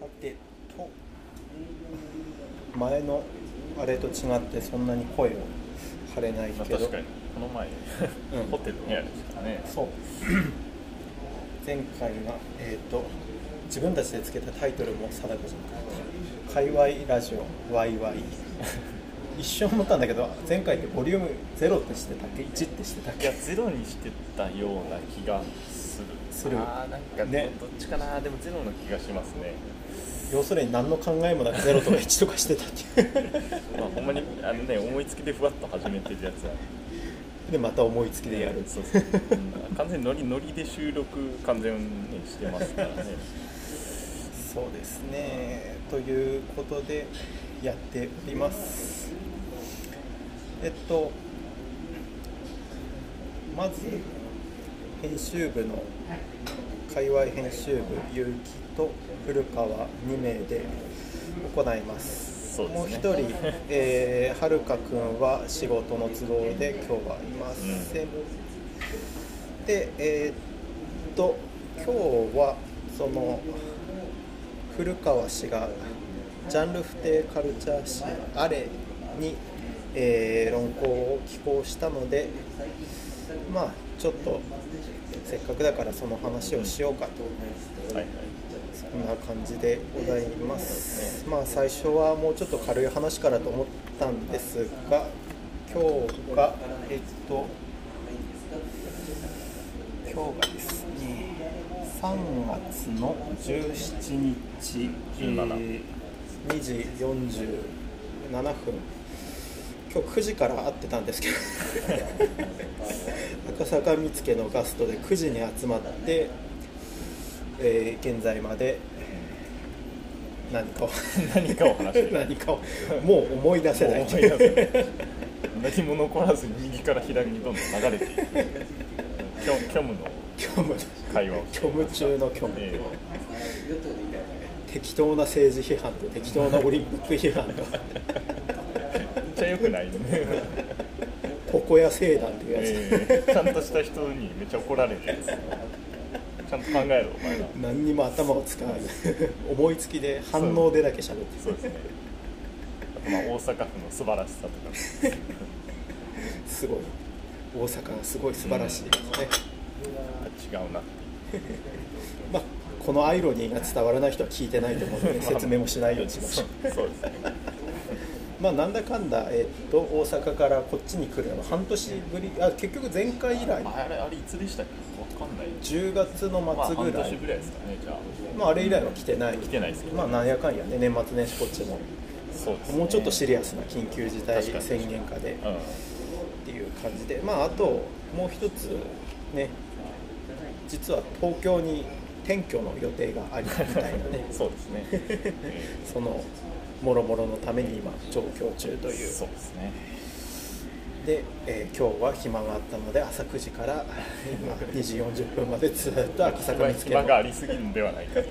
さてと前のあれと違ってそんなに声を張れないまあ、けど、確かに。この前、うん。ホテルの部屋ですからね。そう。前回がえっ、と自分たちでつけたタイトルも定かじゃなかった「界隈ラジオワイワイ」一瞬思ったんだけど前回ってボリューム0ってしてたっけ？1ってしてたっけ？いやゼロにしてたような気がする。する。あーなんかね。どっちかな。でもゼロの気がしますね要するに何の考えもなく0とか1とかしてたっていう。まあほんまにあのね思いつきでふわっと始めてるやつはでまた思いつきでやる。そうそう、うん完全にノリノリで収録完全にしてますからね。そうですね。ということでやっております。えっとまず編集部の界隈編集部結城と古川2名で行います。そうね。もう一人、えー、はるかくんは仕事の都合で今日はいません、でえーっと今日はその古川氏がジャンル不定カルチャー誌「あれ」に、えー論考を寄稿したのでまあちょっとせっかくだからその話をしようかと。はいはいそんな感じでございます。まあ最初はもうちょっと軽い話からと思ったんですが今日がえっと今日がですね3月の17日、えー2時47分。今日9時から会ってたんですけど 赤坂見附のガストで9時に集まって、えー現在まで何かを 何かを話してる。何かをもう思い出せない。何も残らずに右から左にどんどん流れていく。虚虚無の虚無会話を。虚無中の虚無、え適当な政治批判と適当なオリンピック批判と。えめっちゃ良くないね、床屋聖団っていうやつ、ええ。ちゃんとした人にめっちゃ怒られてる。んですよちゃんと考えろお前ら。何にも頭を使わず 思いつきで反応でだけ喋ってそうですね。あとまあ大阪府の素晴らしさとか。すごい。大阪がすごい素晴らしいですね、違うなっていうまあこのアイロニーが伝わらない人は聞いてないと思うので 説明もしないようにしましそょう。うそうですね。まあなんだかんだ、えっと大阪からこっちに来るのは半年ぶり。あ結局前回以来。あれあれいつでしたっけ？わかんない。10月のまあ末ぐらい、半年ぐらいですかねじゃあ。まあ、あれ以来は来てない。来てないですけど。まあなんやかんやね年末年始こっちも。そうですね。もうちょっとシリアスな緊急事態宣言下で。うん。っていう感じで。まああともう一つね実は東京に転居の予定がありみたいなね。そうですね、え そのもろもろのために今上京中とえいう。そうですねで、えー今日は暇があったので朝9時から 今2時40分までずっと赤坂見つけ暇がありすぎるんではないかと。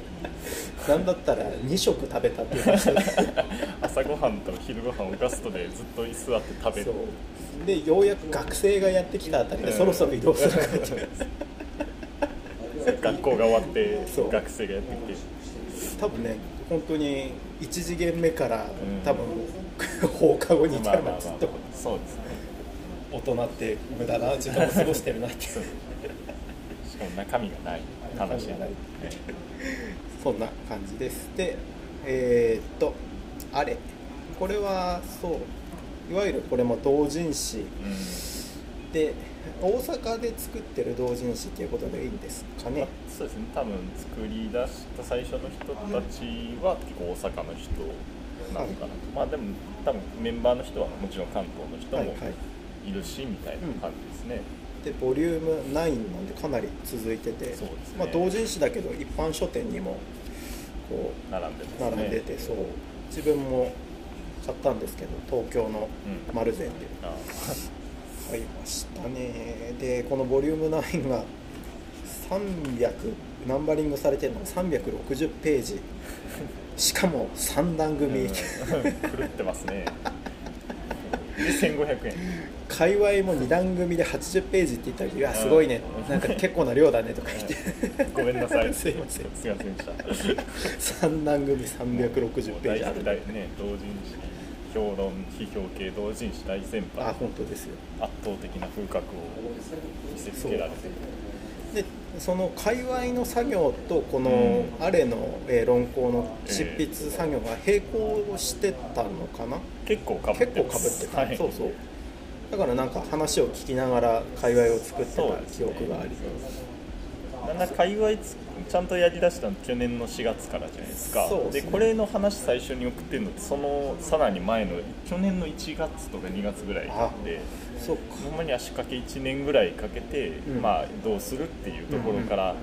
なんだったら2食食べたっていう話で 朝ごはんと昼ごはんをガストでずっと座って食べる。でようやく学生がやってきたあたりでそろそろ移動するかっていう学校が終わって学生がやってきて。多分ね本当に1次元目からん。多分放課後に至まあまあまあるまでずっと。そうですね大人って無駄な時間を過ごしてるなって。いうしかも中身がない。話がない。ねそんな感じです。でえーっとあれ。これはそういわゆるこれも同人誌。うん。で大阪で作ってる同人誌っていうことでいいんですかまあねそうですね。多分作り出した最初の人たちは結構大阪の人なのかなと、まあでも多分メンバーの人はもちろん関東の人もはいはいいるしみたいな感じですね、でボリューム9なんでかなり続いてて、ね。まあ、同人誌だけど一般書店にもこ並んでね。並んでて、そう。自分も買ったんですけど東京のうん。丸善で。あ買いましたね。でこのボリューム9が300ナンバリングされてるのが360ページ。しかも3段組、うん。狂ってますね1500円。界隈も2段組で80ページって言ったら「いやすごいね。なんか結構な量だね」とか言って。ごめんなさい。すいませんすいませんでした。3段組360ページ。ある大ね同人誌評論批評系同人誌大先輩。あ本当ですよ。圧倒的な風格を見せつけられてる。でその界隈の作業とこのうん。アレの、えー論考の執筆作業が並行してたのかな、結構かぶってた、はい、そうそう。だからなんか話を聞きながら界隈を作ってた記憶がありなんだ界隈つちゃんとやりだしたの去年の4月からじゃないですか。そうですね。でこれの話最初に送ってるのってそのさらに前の去年の1月とか2月ぐらいなんでそうか。ほんまに足掛け1年ぐらいかけて、うん。まあ、どうするっていうところから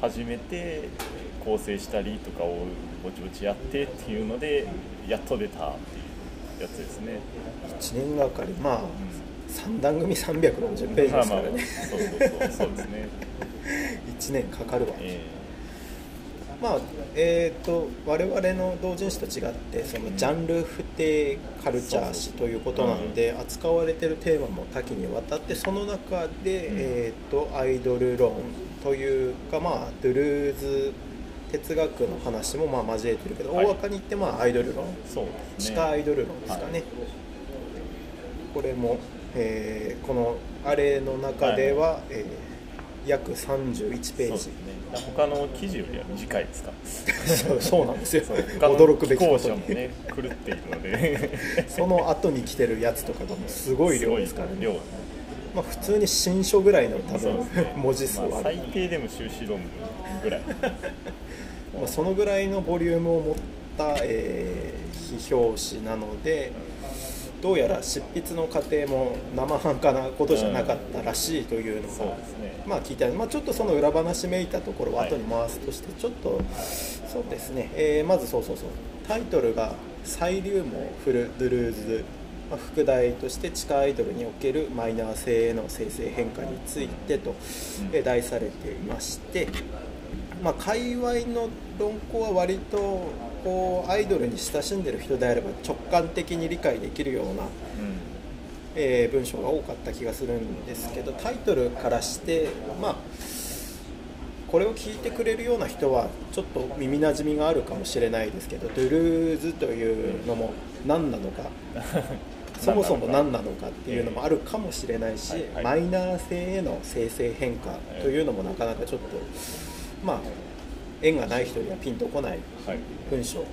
始めて構成したりとかをぼちぼちやってっていうのでやっと出たっていうやつですね。1年がかりまあ3段組360ページまあまあですからね。そうそうそうそうですね。1年かかるわ。えまあえー、と我々の同人誌と違ってそのジャンル不定カルチャー誌ということなんで扱われてるテーマも多岐にわたってその中で、えー、とアイドル論というかまあドゥルーズ哲学の話もまあ交えてるけど、はい。大枠に言ってまあアイドル論。ーそうです地ね。下アイドル論ですかね、はい。これも、えーこのあれの中では、えー約31ページ。他の記事よりは短いですか？そ うそうなんですよ。驚くべきことに、ね狂っているので。その後に来てるやつとかがもうすごい量ですからね、量。まあ、普通に新書ぐらいの多分、ね。文字数は。まあ、最低でも修士論文ぐらい。まあ、そのぐらいのボリュームを持った、えー批評誌なのでどうやら執筆の過程も生半可なことじゃなかったらしいというのが、そうですね。まあ聞いた、まあ、ちょっとその裏話めいたところをはい後に回すとしてちょっと、そうですね、えーまずそうそうそう。タイトルが「サイリウムを振るドゥルーズ」まあ、副題として地下アイドルにおけるマイナー性への生成変化についてと、えー題されていまして、まあ、界隈の論考は割とこうアイドルに親しんでる人であれば直感的に理解できるようなうん。えー文章が多かった気がするんですけどタイトルからしてまあこれを聞いてくれるような人はちょっと耳なじみがあるかもしれないですけどドゥルーズというのも何なのか そもそも何なのかっていうのもあるかもしれないし、マイナー性への生成変化というのもなかなかちょっとまあ縁がない人にはピンとこないはい。文章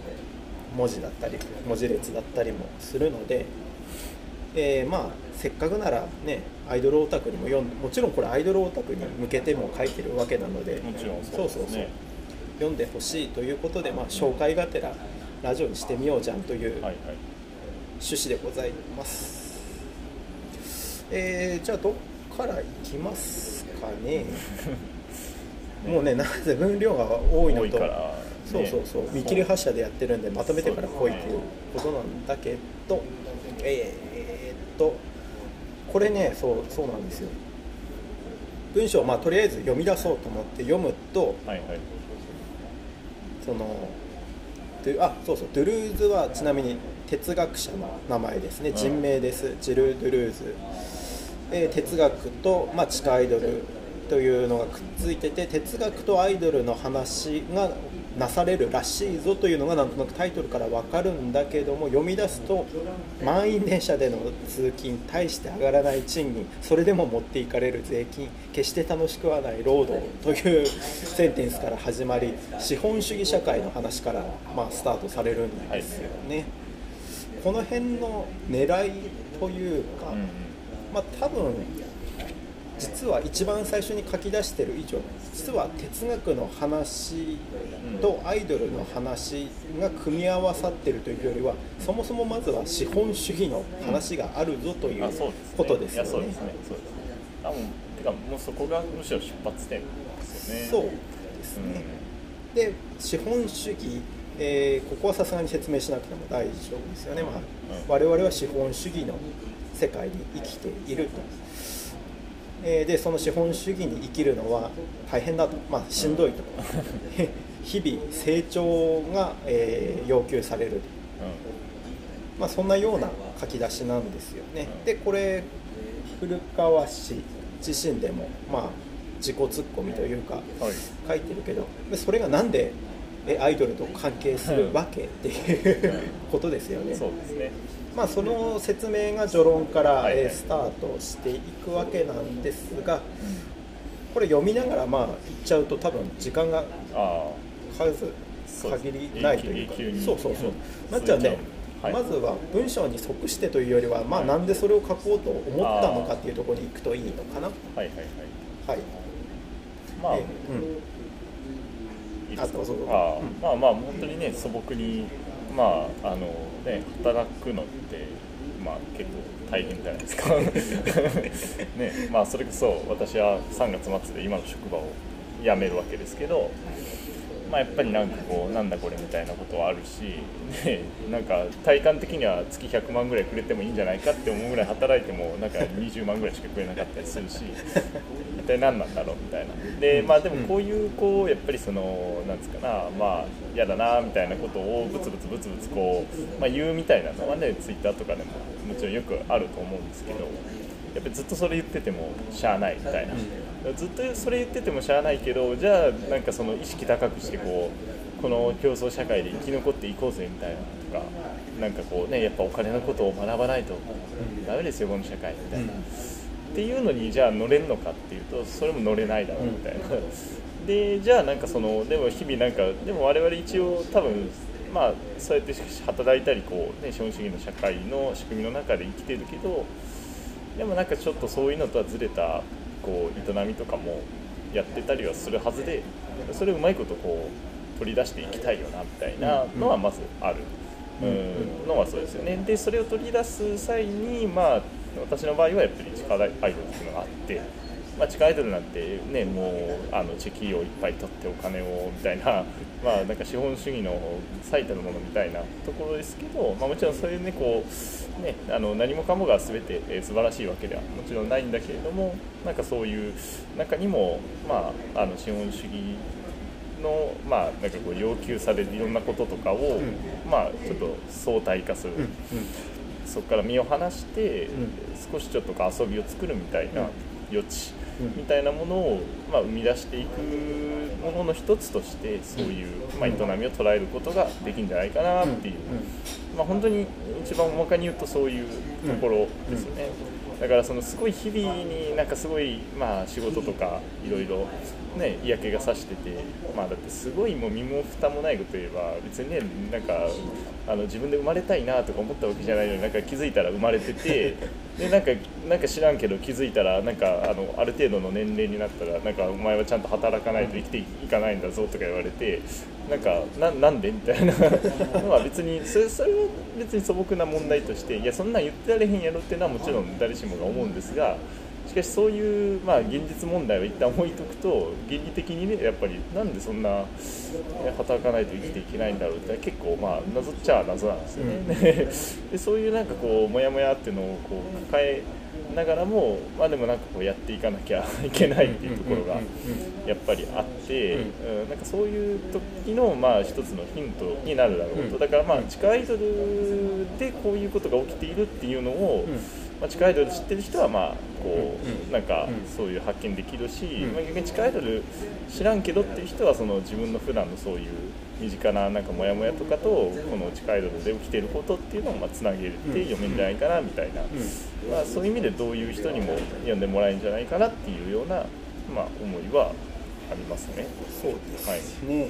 文字だったり文字列だったりもするので、えーまあせっかくならねアイドルオタクにも読んもちろんこれアイドルオタクに向けても書いてるわけなのでもちろんそうそうそう読んでほしいということで、まあ、紹介がてらラジオにしてみようじゃんという趣旨でございます、えーじゃあどっからいきますかね もうねなぜ分量が多いのと多いからそうそうそう見切り発車でやってるんでまとめてから来いっていうことなんだけどえーっとこれねそうそうなんですよ。文章をまあとりあえず読み出そうと思って読むとはいはい。そのあそうそうドゥルーズはちなみに哲学者の名前ですね。ん人名です。ジル・ドゥルーズ、えー哲学と、まあ、地下アイドルというのがくっついてて哲学とアイドルの話がなされるらしいぞというのがなんとなくタイトルから分かるんだけども読み出すと満員電車での通勤大して上がらない賃金それでも持っていかれる税金決して楽しくはない労働というセンテンスから始まり資本主義社会の話から、まあ、スタートされるんですよね。この辺の狙いというか、まあ、多分実は一番最初に書き出してる以上実は哲学の話とアイドルの話が組み合わさってるというよりはそもそもまずは資本主義の話があるぞということですよね。うです。ね。そうですね。多分てかもうそこがむしろ出発点ですよね。そうですね。で資本主義、えーここはさすがに説明しなくても大丈夫ですよね、まあうん。我々は資本主義の世界に生きていると、えーでその資本主義に生きるのは大変だと、まあ、しんどいと。日々成長が、えー要求される。うまあ、そんなような書き出しなんですよね。でこれ古川氏自身でも、まあ、自己ツッコミというかはい。書いてるけどでそれがなんでえアイドルと関係するわけっていうことですよね。そうですねまあ、その説明が序論から、えースタートしていくわけなんですがこれ読みながらまあ言っちゃうと多分時間があ数限りないというか。そうそうそうう。んなっちゃうんで、はい。まずは文章に即してというよりは、まあ、なんでそれを書こうと思ったのかっていうところに行くといいのかな。あはいはいはい。はい。まあ、えうん。あどうぞどうぞ。あうん。まあまあ本当にね素朴にまああのね働くのってまあ結構大変じゃないですか。ねまあそれこそ私は3月末で今の職場を辞めるわけですけどまあやっぱりなんかこうなんだこれみたいなことはあるし、ね、なんか体感的には月100万ぐらいくれてもいいんじゃないかって思うぐらい働いてもなんか20万ぐらいしかくれなかったりするし一体何なんだろうみたいな。でまあでもこういうこうやっぱりそのなんですかなまあ嫌だなみたいなことをブツブツブツブツこう、まあ、言うみたいなのはねツイッターとかでももちろんよくあると思うんですけどやっぱりずっとそれ言っててもしゃあないみたいな、ずっとそれ言っててもしゃあないけどじゃあなんかその意識高くしてこうこの競争社会で生き残っていこうぜみたいなとかなんかこうねやっぱお金のことを学ばないとダメですよこの社会みたいな、っていうのにじゃあ乗れるのかっていうとそれも乗れないだろうみたいな、でじゃあなんかそのでも日々なんかでも我々一応多分まあそうやって働いたりこう、ね、資本主義の社会の仕組みの中で生きてるけどでもなんかちょっとそういうのとはずれたこう営みとかもやってたりはするはずでそれをうまいことこう取り出していきたいよなみたいなのはまずある、うん、のはそうですよね。でそれを取り出す際にまあ私の場合はやっぱり地下アイドルっていうのがあって、まあ、地下アイドルなんてねもうあのチェキをいっぱい取ってお金をみたいな まあなんか資本主義の最たるものみたいなところですけど、まあ、もちろんそういうねこうねあの何もかもが全て、えー素晴らしいわけではもちろんないんだけれどもなんかそういう中にもまああの資本主義のまあなんかこう要求されるいろんなこととかを、まあちょっと相対化する、そこから身を離して、ん。少しちょっと遊びを作るみたいな余地。うんみたいなものを、まあ、生み出していくものの一つとしてそういう、まあ、営みを捉えることができるんじゃないかなっていう、まあ、本当に一番大まかに言うとそういうところですよね。だからそのすごい日々になんかすごいまあ仕事とかいろいろね嫌気がさしててまあだってすごいもう身も蓋もないこと言えば別にねなんかあの自分で生まれたいなとか思ったわけじゃないのになんか気づいたら生まれててでなんかなんか知らんけど気づいたらなんかあのある程度の年齢になったらなんかお前はちゃんと働かないと生きていかないんだぞとか言われてなんかなんで？みたいな。のは別にそれそれは別に素朴な問題としていやそんなん言ってられへんやろっていうのはもちろん誰しもが思うんですがかしそういう、まあ、現実問題を一旦置いとくと原理的にねやっぱりなんでそんなね働かないと生きていけないんだろうって結構まあ謎っちゃ謎なんですよね、でそういうなんかこうモヤモヤっていうのをこう抱えながらもまあでもなんかこうやっていかなきゃ いけないっていうところがやっぱりあって、うん。なんかそういう時のまあ一つのヒントになるだろうと、だからまあ地下アイドルでこういうことが起きているっていうのを、まあ、地下アイドル知ってる人はまあこうなんかそういう発見できるし、まあ、逆に地下アイドル知らんけどっていう人はその自分の普段のそういう身近ななんかモヤモヤとかとこの地下アイドルで起きていることっていうのをまあつなげて読めるんじゃないかなみたいな、まあ、そういう意味でどういう人にも読んでもらえるんじゃないかなっていうような、まあ、思いはありますね。そうですね、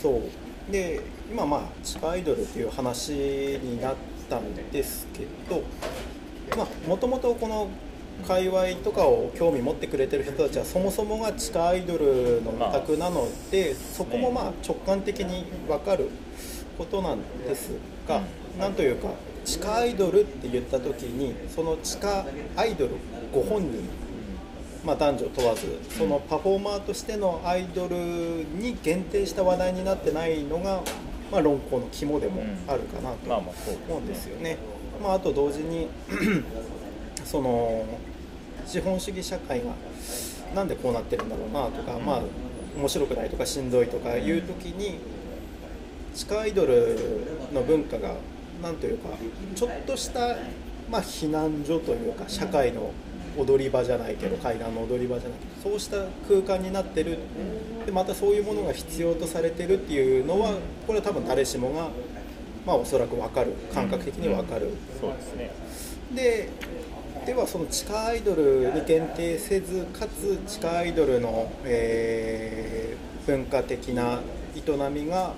そう。で今まあ地下アイドルっていう話になったんですけどまあもともとこの界隈とかを興味持ってくれてる人たちはそもそもが地下アイドルのオタクなので、そこもまあ直感的に分かることなんですが、なんというか地下アイドルって言った時にその地下アイドルご本人まあ、男女問わずそのパフォーマーとしてのアイドルに限定した話題になってないのが、まあ、論考の肝でもあるかなと思うんですよね。まあ、あと同時に その資本主義社会がなんでこうなってるんだろうなとか、まあ、面白くないとかしんどいとかいう時に地下アイドルの文化がなんというかちょっとした、まあ、避難所というか社会の踊り場じゃないけど階段の踊り場じゃないけどそうした空間になってる。でまたそういうものが必要とされてるっていうのはこれは多分誰しもが、まあ、おそらく分かる感覚的に分かる。そうですねでではその地下アイドルに限定せずかつ地下アイドルの、えー、文化的な営みが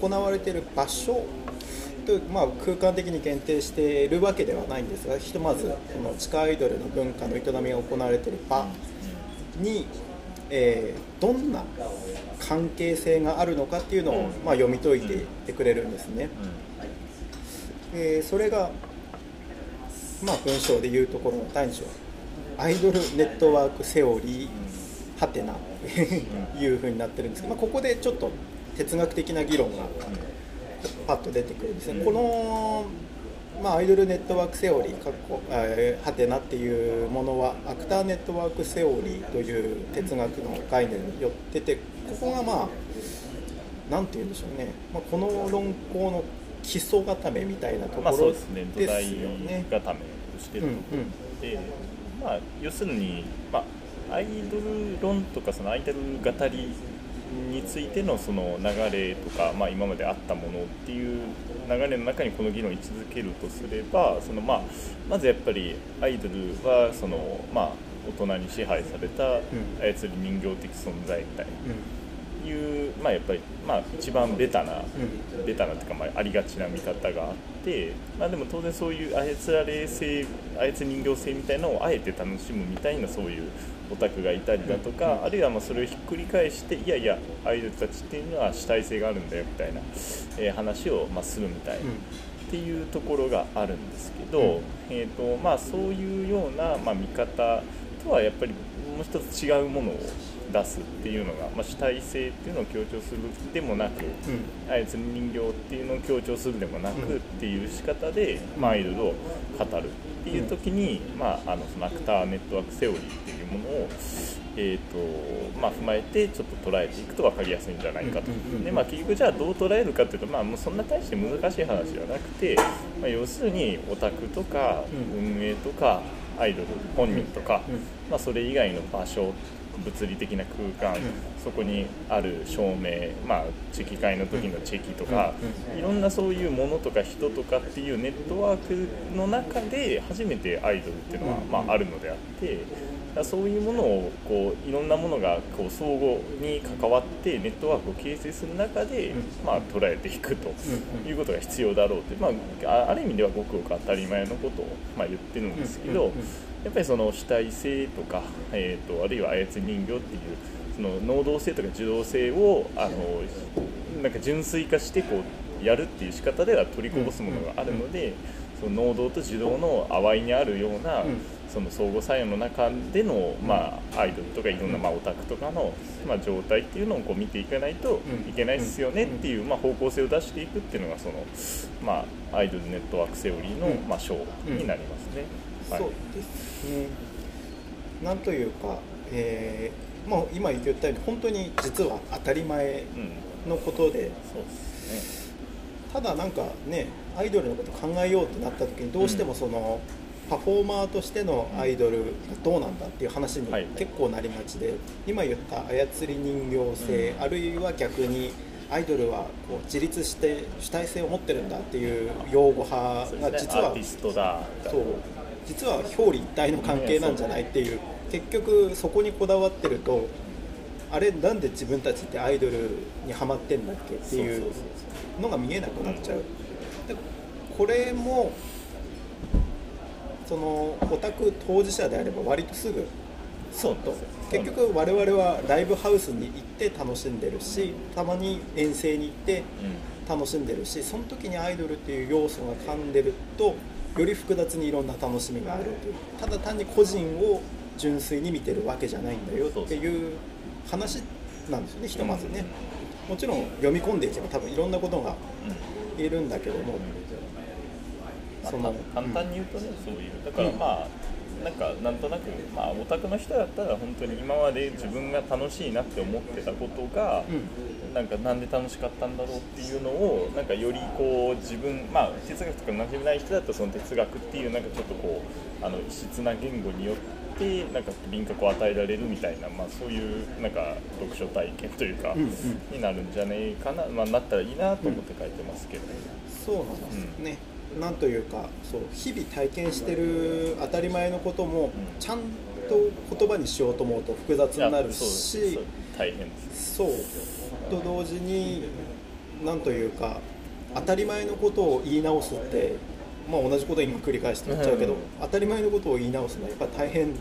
行われている場所と、まあ、空間的に限定しているわけではないんですがひとまずその地下アイドルの文化の営みが行われている場に、えー、どんな関係性があるのかっていうのを、まあ、読み解いていってくれるんですね。えー、それがまあ、文章でいうところの第2章アイドルネットワークセオリーはてないうふうになってるんですけど、まあ、ここでちょっと哲学的な議論がパッと出てくるんですね。このまあ、アイドルネットワークセオリーかっこはてなっていうものはアクターネットワークセオリーという哲学の概念によっててここがまあ何て言うんでしょうね、まあ、この論考の基礎固めみたいなところですよね。まあ、そうですね。土台固めをしてるところで、うんうん、まあ、要するに、まあ、アイドル論とかそのアイドル語りについてのその流れとか、まあ、今まであったものっていう流れの中にこの議論を位置づけるとすればその、まあ、まずやっぱりアイドルはその、まあ、大人に支配された操り人形的存在みたいな。うんいう、まあ、やっぱり、まあ、一番ベタな、うん、ベタなというか、まあ、ありがちな見方があって、まあ、でも当然そういう操られ性操人形性みたいなのをあえて楽しむみたいなそういうオタクがいたりだとか、うん、あるいはまあそれをひっくり返していやいやアイドルたちっていうのは主体性があるんだよみたいな、えー、話をまあするみたいな。っていうところがあるんですけど、うん、えーとまあ、そういうような、まあ、見方とはやっぱりもう一つ違うものを出すっていうのが、まあ、主体性っていうのを強調するでもなく、うん、あいつ人形っていうのを強調するでもなくっていう仕方で、まあ、アイドルを語るっていう時に、まあ、あのそのアクターネットワークセオリーっていうものを、えーとまあ、踏まえてちょっと捉えていくと分かりやすいんじゃないかと、でまあ、結局じゃあどう捉えるかっていうと、まあ、もうそんな大して難しい話ではなくて、まあ、要するにオタクとか運営とかアイドル本人とか、まあ、それ以外の場所物理的な空間、うん、そこにある照明、まあ、チェキ会の時のチェキとか、いろんなそういうものとか人とかっていうネットワークの中で初めてアイドルっていうのは、まあ、あるのであって。そういうものをこういろんなものがこう相互に関わってネットワークを形成する中で、まあ、捉えていくということが必要だろうという、まあ、ある意味ではごくごく当たり前のことを、まあ、言ってるんですけど、やっぱりその主体性とか、えーと、あるいは操り人形っていうその能動性とか受動性をあのなんか純粋化してこうやるっていう仕方では取りこぼすものがあるので、その能動と受動の淡いにあるような、その相互作用の中での、まあ、アイドルとかいろんな、まあ、オタクとかの、まあ、状態っていうのをこう見ていかないといけないですよねっていう、まあ、方向性を出していくっていうのがその、まあ、アイドルネットワークセオリーの、まあ、章になりますね。はい、そうですね。なんというか、えーまあ、今言ったように本当に実は当たり前のことで、うん、そうですね。ただなんかねアイドルのこと考えようとなった時にどうしてもその、うん、パフォーマーとしてのアイドルがどうなんだっていう話に結構なりがちで、はい、今言った操り人形性、うん、あるいは逆にアイドルはこう自立して主体性を持ってるんだっていう擁護派が実は、そう実は表裏一体の関係なんじゃないっていう結局そこにこだわってるとあれなんで自分たちってアイドルにはまってんだっけっていうのが見えなくなっちゃう。でこれもそのオタク当事者であれば割とすぐそう。と。結局我々はライブハウスに行って楽しんでるしたまに遠征に行って楽しんでるしその時にアイドルっていう要素が噛んでるとより複雑にいろんな楽しみがあるという。ただ単に個人を純粋に見てるわけじゃないんだよっていう話なんですよねひとまずね、もちろん読み込んでいけば多分いろんなことが言えるんだけども、その簡単に言うとね、そういう。だからまあ、なんかなんとなく、まあ、オタクの人だったら本当に今まで自分が楽しいなって思ってたことが、なんかなんで楽しかったんだろうっていうのをなんかよりこう自分、まあ、哲学とか馴染みない人だとその哲学っていうなんかちょっとこうあの異質な言語によってなんか輪郭を与えられるみたいな、まあ、そういうなんか読書体験というか、になるんじゃないかな、まあ、なったらいいなと思って書いてますけど、そうなんですね、なんというかそう日々体験してる当たり前のこともちゃんと言葉にしようと思うと複雑になるし大変そう。と同時になんというか当たり前のことを言い直すって、まあ、同じことを今繰り返して言っちゃうけど、うん。当たり前のことを言い直すのはやっぱ大変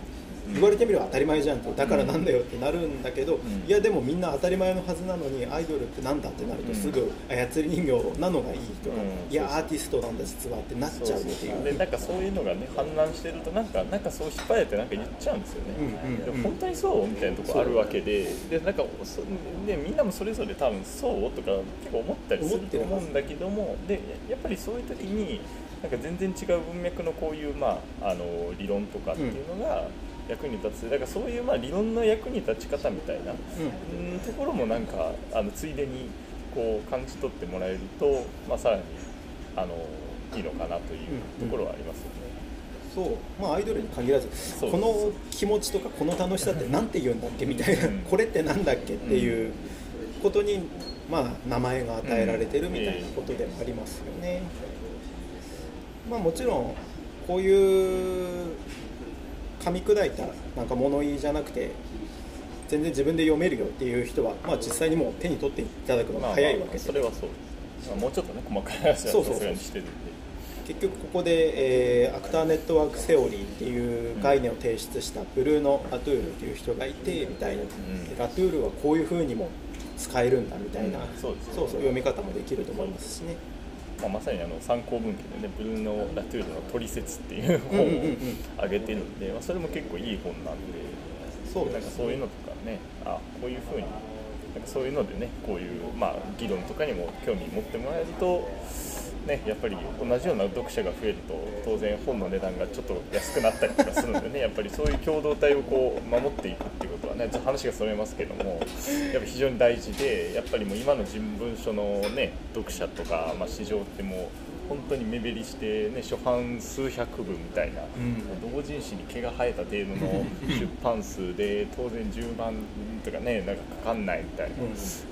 言われてみれば当たり前じゃんってだからなんだよってなるんだけど、ん。いやでもみんな当たり前のはずなのにアイドルってなんだってなるとすぐ操り人形なのがいいとか、うん。いやアーティストなんだ実はってなっちゃう。っていう。でなんかそういうのがね氾濫してるとなんかなんかそう引っ張れてなんか言っちゃうんですよね、うんうん本当にそうみたいなところあるわけででなんかそでみんなもそれぞれ多分そうとか結構思ったりすると思うんだけどもでやっぱりそういう時になんか全然違う文脈のこういう、まあ、あの理論とかっていうのが役に立つ。だからそういう、まあ、理論の役に立ち方みたいな、うん。ところもなんかあのついでにこう感じ取ってもらえると、まあ、さらにあのいいのかなというところはありますよね。そう。まあアイドルに限らずこの気持ちとかこの楽しさって何て言うんだっけみたいな、うん。これってなんだっけっていうことに、まあ、名前が与えられてるみたいなことでもありますよね。まあ、もちろんこういう噛み砕いたなんか物言いじゃなくて全然自分で読めるよっていう人は、まあ、実際にもう手に取っていただくのが早いわけで、それはそうです、まあ、もうちょっとね細かい話はさそうそうそう。すがにしてるんで。結局ここで、えーアクターネットワークセオリーっていう概念を提出したブルーノ・ラトゥールっていう人がいてみたいな、ん。でラトゥールはこういうふうにも使えるんだみたいな、うん。そうそう。読み方もできると思いますしね。まあ、まさにあの参考文献でねブルーノ・ラトゥールの「トリセツ」っていう本をうんうんうんうん上げてるんで、まあ、それも結構いい本なんでそうなんかそういうのとかねあこういうふうになんかそういうのでねこういう、まあ、議論とかにも興味持ってもらえると、ね、やっぱり同じような読者が増えると当然本の値段がちょっと安くなったりとかするのでねやっぱりそういう共同体をこう守っていくっていうことはねちょっと話がそれますけどもやっぱ非常に大事でやっぱりもう今の人文書の、ね、読者とか、まあ、市場ってもう本当に目減りして、ね、初版数百部みたいな、同人誌に毛が生えた程度の出版数で 当然10万とかねなんかかかんないみたいな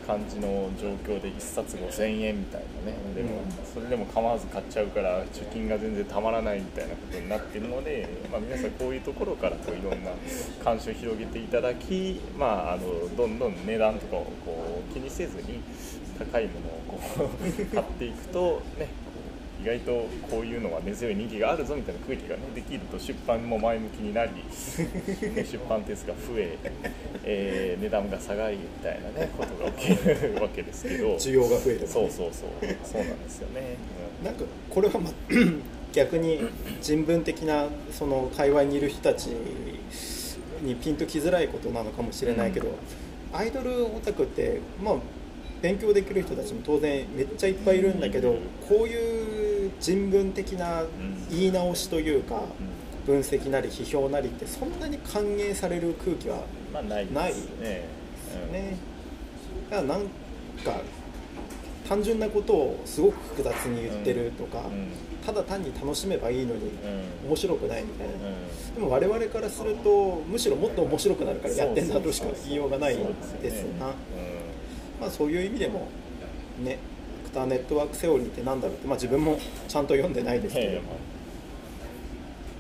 感じの状況で1冊5000円みたいなね。でもそれでも構わず買っちゃうから貯金が全然たまらないみたいなことになってるので、まあ、皆さんこういうところからこういろんな関心を広げていただき、まあ、あのどんどん値段とかをこう気にせずに高いものをこう 買っていくとね意外とこういうのは根強い人気があるぞみたいな空気が、ね、できると出版も前向きになり、ね 出版点数が増ええー値段が下がりみたいな、ね、ことが起きるわけですけど。需要が増えるそうそうそう。そうなんですよね、なんかこれは、ま、逆に人文的なその界隈にいる人たちにピンときづらいことなのかもしれないけど、アイドルオタクって、まあ、勉強できる人たちも当然めっちゃいっぱいいるんだけど、うん。こういう人文的な言い直しというか、分析なり批評なりってそんなに歓迎される空気はまあないですないね。だからなんか単純なことをすごく複雑に言ってるとか、うん。ただ単に楽しめばいいのにうん。面白くないみたいな、うん。でも我々からするとむしろもっと面白くなるからやってんだとしか言いようがないですな、うんまあ、そういう意味でもねアクターネットワークセオリーってなんだろうって、まあ、自分もちゃんと読んでないですけど、ええ。まあ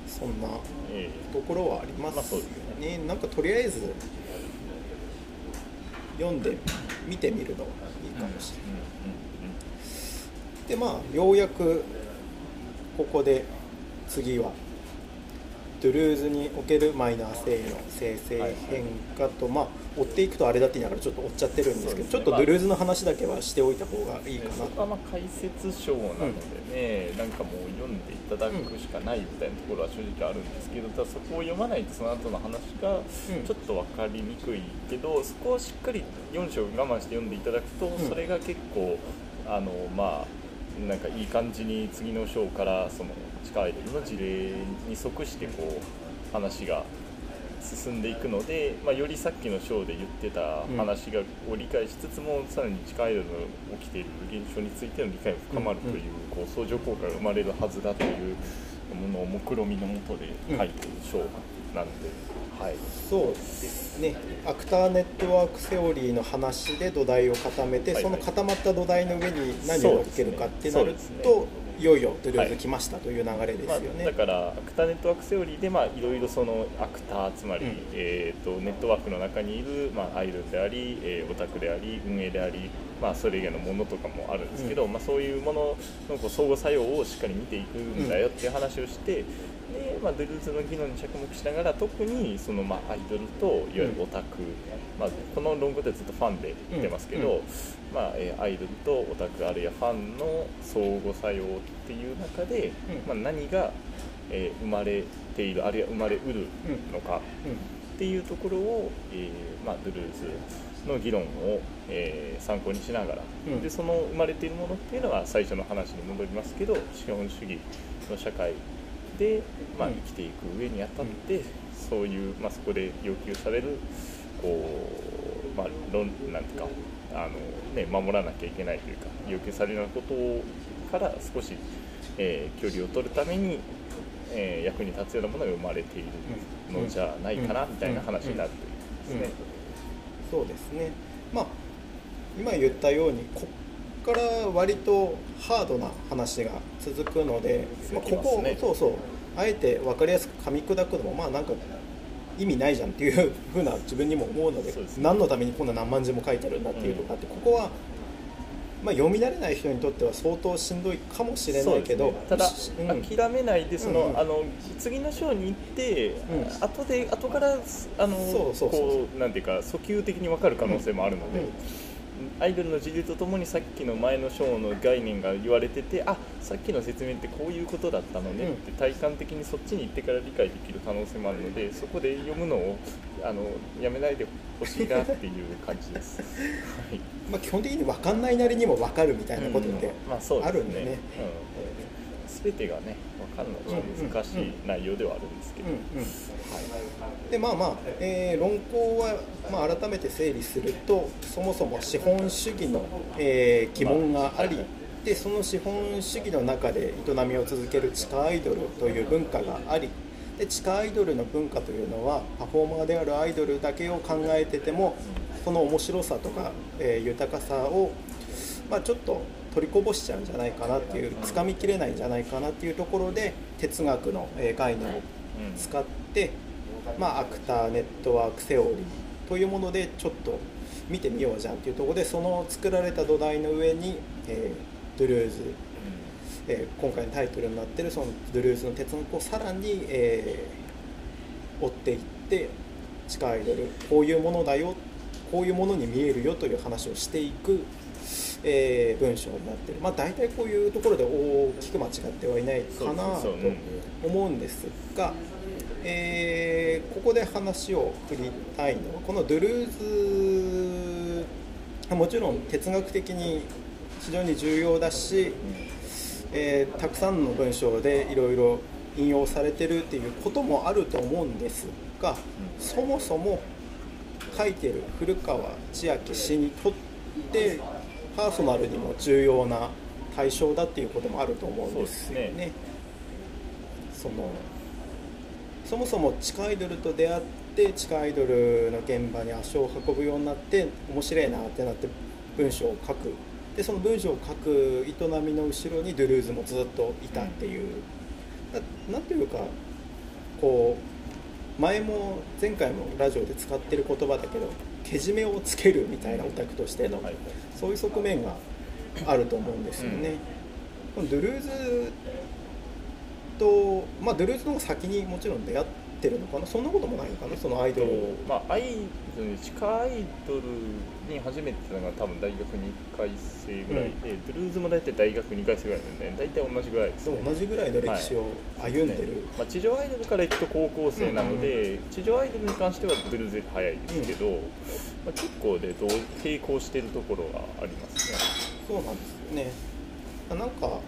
そんなえところはありますまあそうですね。なんかとりあえず読んで見てみるのがいいえかもしれない。うんでまあようやくここで次はドゥルーズにおけるマイナー性の生成変化と、まあ追っていくとあれだって言いながらちょっと追っちゃってるんですけどちょっとドゥルーズの話だけはしておいた方がいいかな。そこはまあ解説書なのでね、なんかもう読んでいただくしかないみたいなところは正直あるんですけど、ただそこを読まないとその後の話がん。ちょっと分かりにくいけど、そこをしっかり4章我慢して読んでいただくと、ん。それが結構あのまあなんかいい感じに次の章からその地下アイドルの事例に即してこう話が進んでいくので、まあ、よりさっきのショーで言ってた話がを理解しつつも、さらに地下アイドルの起きている現象についての理解も深まるという,、こう相乗効果が生まれるはずだというものを目論見のもとで書いているショーなので。はい、そうですね。アクターネットワークセオリーの話で土台を固めて、はいはい、その固まった土台の上に何を乗っけるかってなると、いよいよドゥルーズ来ましたという流れですよね、まあ、だからアクターネットワークセオリーでまあいろいろそのアクターつまり、うん、えーと、ネットワークの中にいる、まあ、アイドルであり、えー、オタクであり運営であり、まあ、それ以外のものとかもあるんですけど、うん、まあ、そういうもののこう相互作用をしっかり見ていくんだよっていう話をして、で、まあ、ドゥルーズの議論に着目しながら特にその、まあ、アイドルといわゆるオタク、まあ、この論語でずっとファンで言ってますけど、まあ、アイドルとオタクあるいはファンの相互作用っていう中で、まあ、何が、えー、生まれているあるいは生まれうるのかっていうところを、えーまあ、ドゥルーズの議論を、えー、参考にしながら、うん、でその生まれているものっていうのは最初の話に戻りますけど資本主義の社会で、まあ、生きていく上にあたって、うん、そういう、まあ、そこで要求されるこう、まあ、論なんていうかあの、ね、守らなきゃいけないというか要求されるようなことから少し、えー、距離を取るために、えー、役に立つようなものが生まれているのじゃないかな、みたいな話になるというですね。そうですね、まあ、今言ったようにから割とハードな話が続くので、まあ、ここ、そうそう。あえて分かりやすく噛み砕くのもまあなんか意味ないじゃんっていう ふうな自分にも思うので、ね、何のためにこんな何万字も書いてるんだっていうとかって、ここは、まあ、読み慣れない人にとっては相当しんどいかもしれないけど、ね、ただ、うん、諦めないでその、うんうん、あの次の章に行って、うん、後で後からあのこうなんていうか訴求的に分かる可能性もあるので。うんうんアイドルの時流とともにさっきの前の章の概念が言われててあさっきの説明ってこういうことだったのねって体感的にそっちに行ってから理解できる可能性もあるのでそこで読むのをあのやめないでほしいなっていう感じです、はい。まあ、基本的に分かんないなりにも分かるみたいなことってあるんでね。全てがね分かるのは難しい内容ではあるんですけど、でまあまあ、えー、論考は、まあ、改めて整理するとそもそも資本主義の、えー、疑問があり、まあ、でその資本主義の中で営みを続ける地下アイドルという文化がありで地下アイドルの文化というのはパフォーマーであるアイドルだけを考えててもその面白さとか、えー、豊かさを、まあ、ちょっと取りこぼしちゃうんじゃないかなっていうつかみきれないんじゃないかなっていうところで哲学の概念を使って、まあ、アクターネットワークセオリーというものでちょっと見てみようじゃんっていうところでその作られた土台の上に、えー、ドゥルーズ、えー、今回のタイトルになってるそのドゥルーズの哲学をさらに、えー、追っていって地下アイドルこういうものだよこういうものに見えるよという話をしていくえー、文章になってる、まあ、大体こういうところで大きく間違ってはいないかなと思うんですが、えー、ここで話を振りたいのはこのドゥルーズもちろん哲学的に非常に重要だし、えー、たくさんの文章でいろいろ引用されてるっていうこともあると思うんですが、そもそも書いてる古川千秋氏にとってパーソナルにも重要な対象だっていうこともあると思うんですよね。ね。そのそもそも地下アイドルと出会って地下アイドルの現場に足を運ぶようになって面白いなってなって文章を書く。でその文章を書く営みの後ろにドゥルーズもずっといたっていう。何ていうかこう前も前回もラジオで使ってる言葉だけどけじめをつけるみたいなオタクとしての、はい、そういう側面があると思うんですよね。うん、ドゥルーズと、まあ、ドゥルーズの方が先にもちろん出会ってるのかな。そんなこともないのかな。そのアイドル。まあアイ地下アイドルに初めてのが多分大学2回生ぐらいで、うん、ドゥルーズも大体大学2回生ぐらいなんで大体同じぐらいです、ね、同じぐらいの歴史を歩んでる、はい。ね、まあ、地上アイドルから行くと高校生なので、うん。うん、地上アイドルに関してはドゥルーズより早いですけど、うん、まあ、結構でどう並行してるところがありますね。そうなんですよね。なんか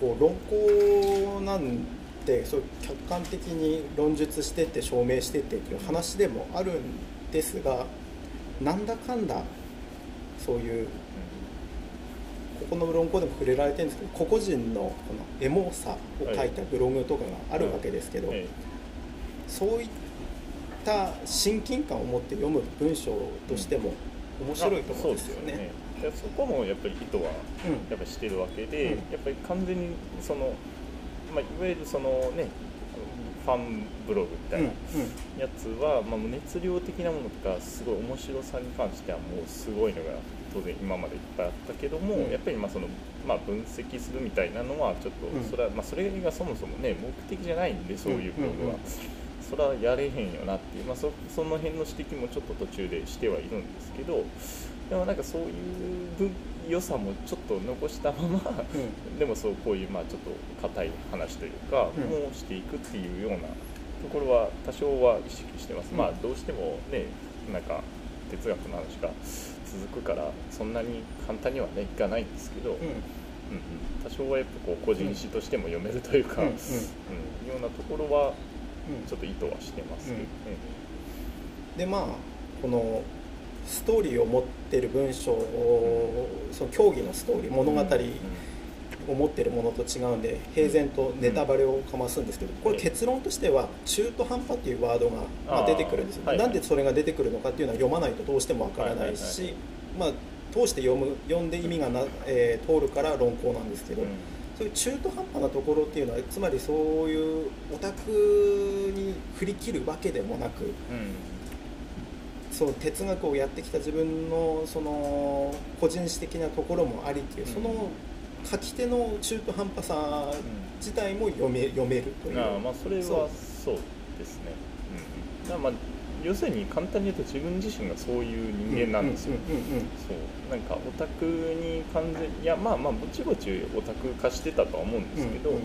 こう論考なんってそう客観的に論述してって証明してってっていう話でもあるんですがなんだかんだそういうここの論考でも触れられてるんですけど個々人のこのエモさを書いたブログとかがあるわけですけど、えそういった親近感を持って読む文章としても面白いと思うん。ですよね。そこもやっぱり意図はうん。やっぱりしてるわけで、うん。やっぱり完全にその、まあ、いわゆるそのねファンブログみたいなやつは、まあ、熱量的なものとかすごい面白さに関してはもうすごいのが当然今までいっぱいあったけども、うんやっぱりまあその、まあ、分析するみたいなのはちょっとうんそれは、まあ、それがそもそもね目的じゃないんでそういうブログは。それはやれへんよなっていう、まあ、そその辺の指摘もちょっと途中でしてはいるんですけどでもなんかそういう分良さもちょっと残したままうん。でもそうこういうまあちょっと硬い話というか、うん。もしていくっていうようなところは多少は意識してます、うん。まあどうしてもねなんか哲学の話が続くからそんなに簡単にはねいかないんですけど、うん。うんうん。多少はやっぱこう個人史としても読めるというか、ううん。んようなところはうん。ちょっと意図はしてますけどね。でまあこのストーリーを持ってる文章をその競技のストーリー物語を持ってるものと違うんで平然とネタバレをかますんですけどこれ結論としては中途半端っていうワードが出てくるんですよ、なんでそれが出てくるのかっていうのは読まないとどうしてもわからないし、はいまあ通して読む読んで意味がな、えー通るから論考なんですけど、うん。そういう中途半端なところっていうのはつまりそういうオタクに振り切るわけでもなくうんその哲学をやってきた自分のその個人史的なところもありっていうその書き手の中途半端さ自体も読め読めるという。ああまあそれはそそううですね、うん、だまあ要するに簡単に言うと自分自身がそういう人間なんですよ、うんうんうんうんそう。なんかオタクに完全いやまあまあぼちぼちオタク化してたとは思うんですけど、うんうん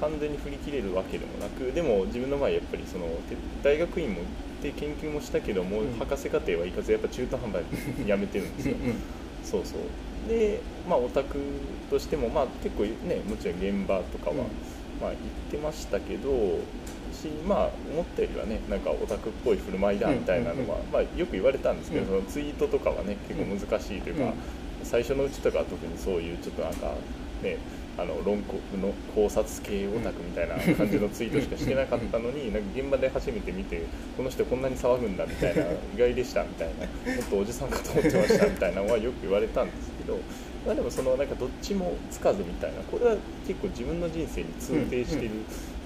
完全に振り切れるわけでもなくでも自分の場合やっぱりそのて大学院も行って研究もしたけども、うん。博士課程は行かずやっぱ中途半端にやめてるんですよ。そうそう。でまあオタクとしてもまあ結構ねもちろん現場とかは、うん。まあ行ってましたけどしまあ思ったよりはねなんかオタクっぽい振る舞いだみたいなのは、まあ、よく言われたんですけど、うん。そのツイートとかはね結構難しいというか、うん。最初のうちとかは特にそういうちょっとなんかねあの論考の考察系オタクみたいな感じのツイートしかしてなかったのに なんか現場で初めて見てこの人こんなに騒ぐんだみたいな意外でしたみたいなもっとおじさんかと思ってましたみたいなのはよく言われたんですけど、まあ、でもそのなんかどっちもつかずみたいなこれは結構自分の人生に通底している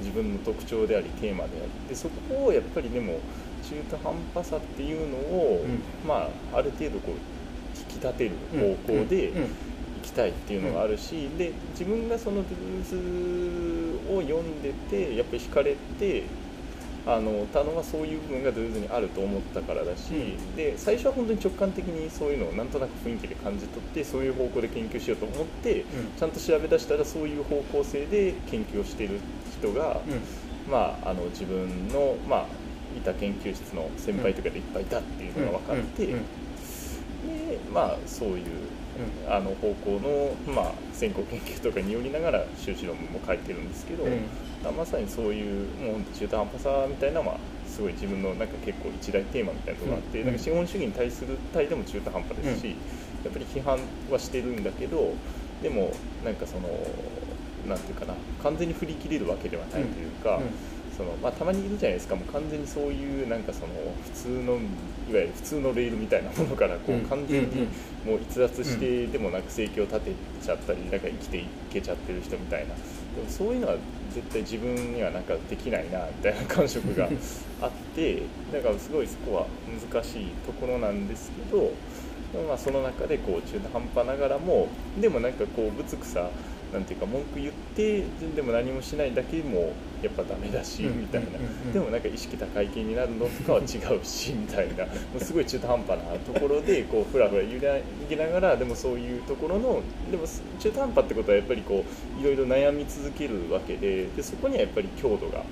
自分の特徴でありテーマであり。でそこをやっぱりでも中途半端さっていうのを、うまあある程度こう引き立てる方向で、きたいっていうのがあるし、で自分がそのドゥーズを読んでてやっぱり惹かれてあのたのはそういう部分がドゥーズにあると思ったからだし、うん。で最初は本当に直感的にそういうのをなんとなく雰囲気で感じ取ってそういう方向で研究しようと思って、ちゃんと調べ出したらそういう方向性で研究をしている人が、うん。まあ、あの自分の、まあ、いた研究室の先輩とかでいっぱいいたっていうのが分かって、うん。うん。うん。でまあそういうあの方向の、まあ、先行研究とかによりながら修士論文も書いてるんですけど、うん。まさにそういうもう中途半端さみたいなのはすごい自分のなんか結構一大テーマみたいなところがあって、うん。なんか資本主義に対する対でも中途半端ですし、やっぱり批判はしてるんだけどでもなんかそのなんていうかな完全に振り切れるわけではないというか。そのまあ、たまにいるじゃないですか。もう完全にそういうなんかその普通のいわゆる普通のレールみたいなものからこう完全にうんもう逸脱してでもなく生計を立てちゃったりなんか生きていけちゃってる人みたいな。でもそういうのは絶対自分にはなんかできないなみたいな感触があってだからすごいそこは難しいところなんですけど、まあ、その中でこう中途半端ながらもでもなんかこうぶつくさなんていうか文句言ってでも何もしないだけもやっぱダメだしうん。みたいな。でもなんか意識高い系になるのとかは違うしみたいなもうすごい中途半端なところでこうふらふら揺らぎながらでもそういうところのでも中途半端ってことはやっぱりこういろいろ悩み続けるわけででそこにはやっぱり強度が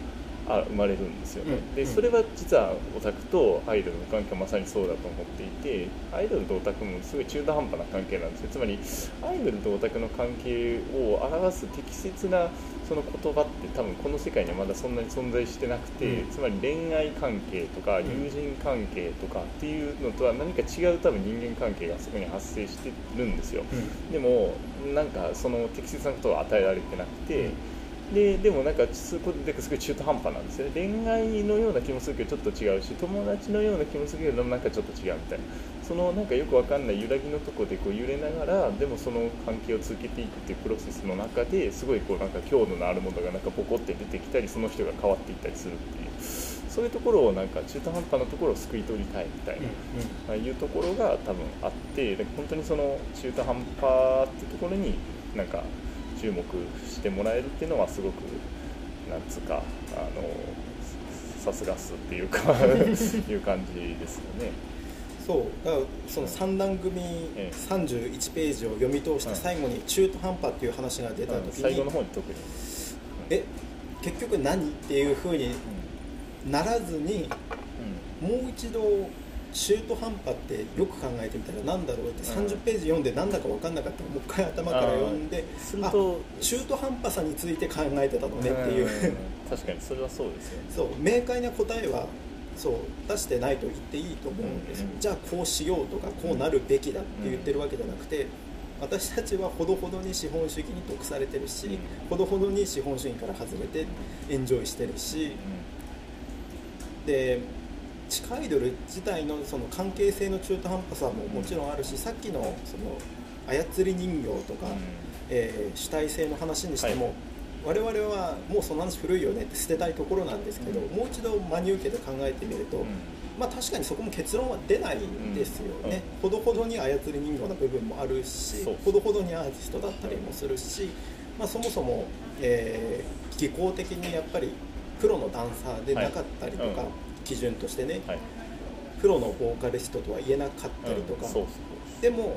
あ生まれるんですよね、うん。うん。でそれは実はオタクとアイドルの関係はまさにそうだと思っていてアイドルとオタクもすごい中途半端な関係なんですよ。つまりアイドルとオタクの関係を表す適切なその言葉って多分この世界にはまだそんなに存在してなくて、うん。つまり恋愛関係とかん。友人関係とかっていうのとは何か違う多分人間関係がそこに発生してるんですよ。でもなんかその適切なことを与えられてなくて、ででもなんかすごいすごい中途半端なんですよね。恋愛のような気もするけどちょっと違うし友達のような気もするけどなんかちょっと違うみたいな。そのなんかよくわかんない揺らぎのとこでこう揺れながらでもその関係を続けていくっていうプロセスの中ですごいこうなんか強度のあるものがなんかポコって出てきたりその人が変わっていったりするっていう。そういうところをなんか中途半端なところを救い取りたいみたいな。ああいうところが多分あってで本当にその中途半端ってところになんか注目してもらえるっていうのはすごくなんつうかあのさすがっすっていうか いう感じですよね。そうだからその3段組ええ。31ページを読み通してうん。最後に中途半端っていう話が出たうん。時最後のに方に特に、え結局何？っていうふうにならずにうん。もう一度中途半端ってよく考えてみたら何だろうってうん。30ページ読んで何だか分かんなかったらもう一回頭から読んであ中途半端さについて考えてたのねっていう。うん。確かにそれはそうですよね。そう明快な答えはそう出してないと言っていいと思うんです。よ、うんじゃあこうしようとかこうなるべきだって言ってるわけじゃなくて私たちはほどほどに資本主義に毒されてるし、うん。ほどほどに資本主義から外れてエンジョイしてるし。で地下アイドル自体のその関係性の中途半端さももちろんあるしさっきのその操り人形とか、うん。えー主体性の話にしても、はい。我々はもうその話古いよねって捨てたいところなんですけど、うん。もう一度真に受けて考えてみると、うん。まあ、確かにそこも結論は出ないんですよね、ほどほどに操り人形な部分もあるしほどほどにアーティストだったりもするし、まあ、そもそも、えー技巧的にやっぱりプロのダンサーでなかったりとか、はい。うん基準としてね、はい。プロのボーカリストとは言えなかったりとか、うんでも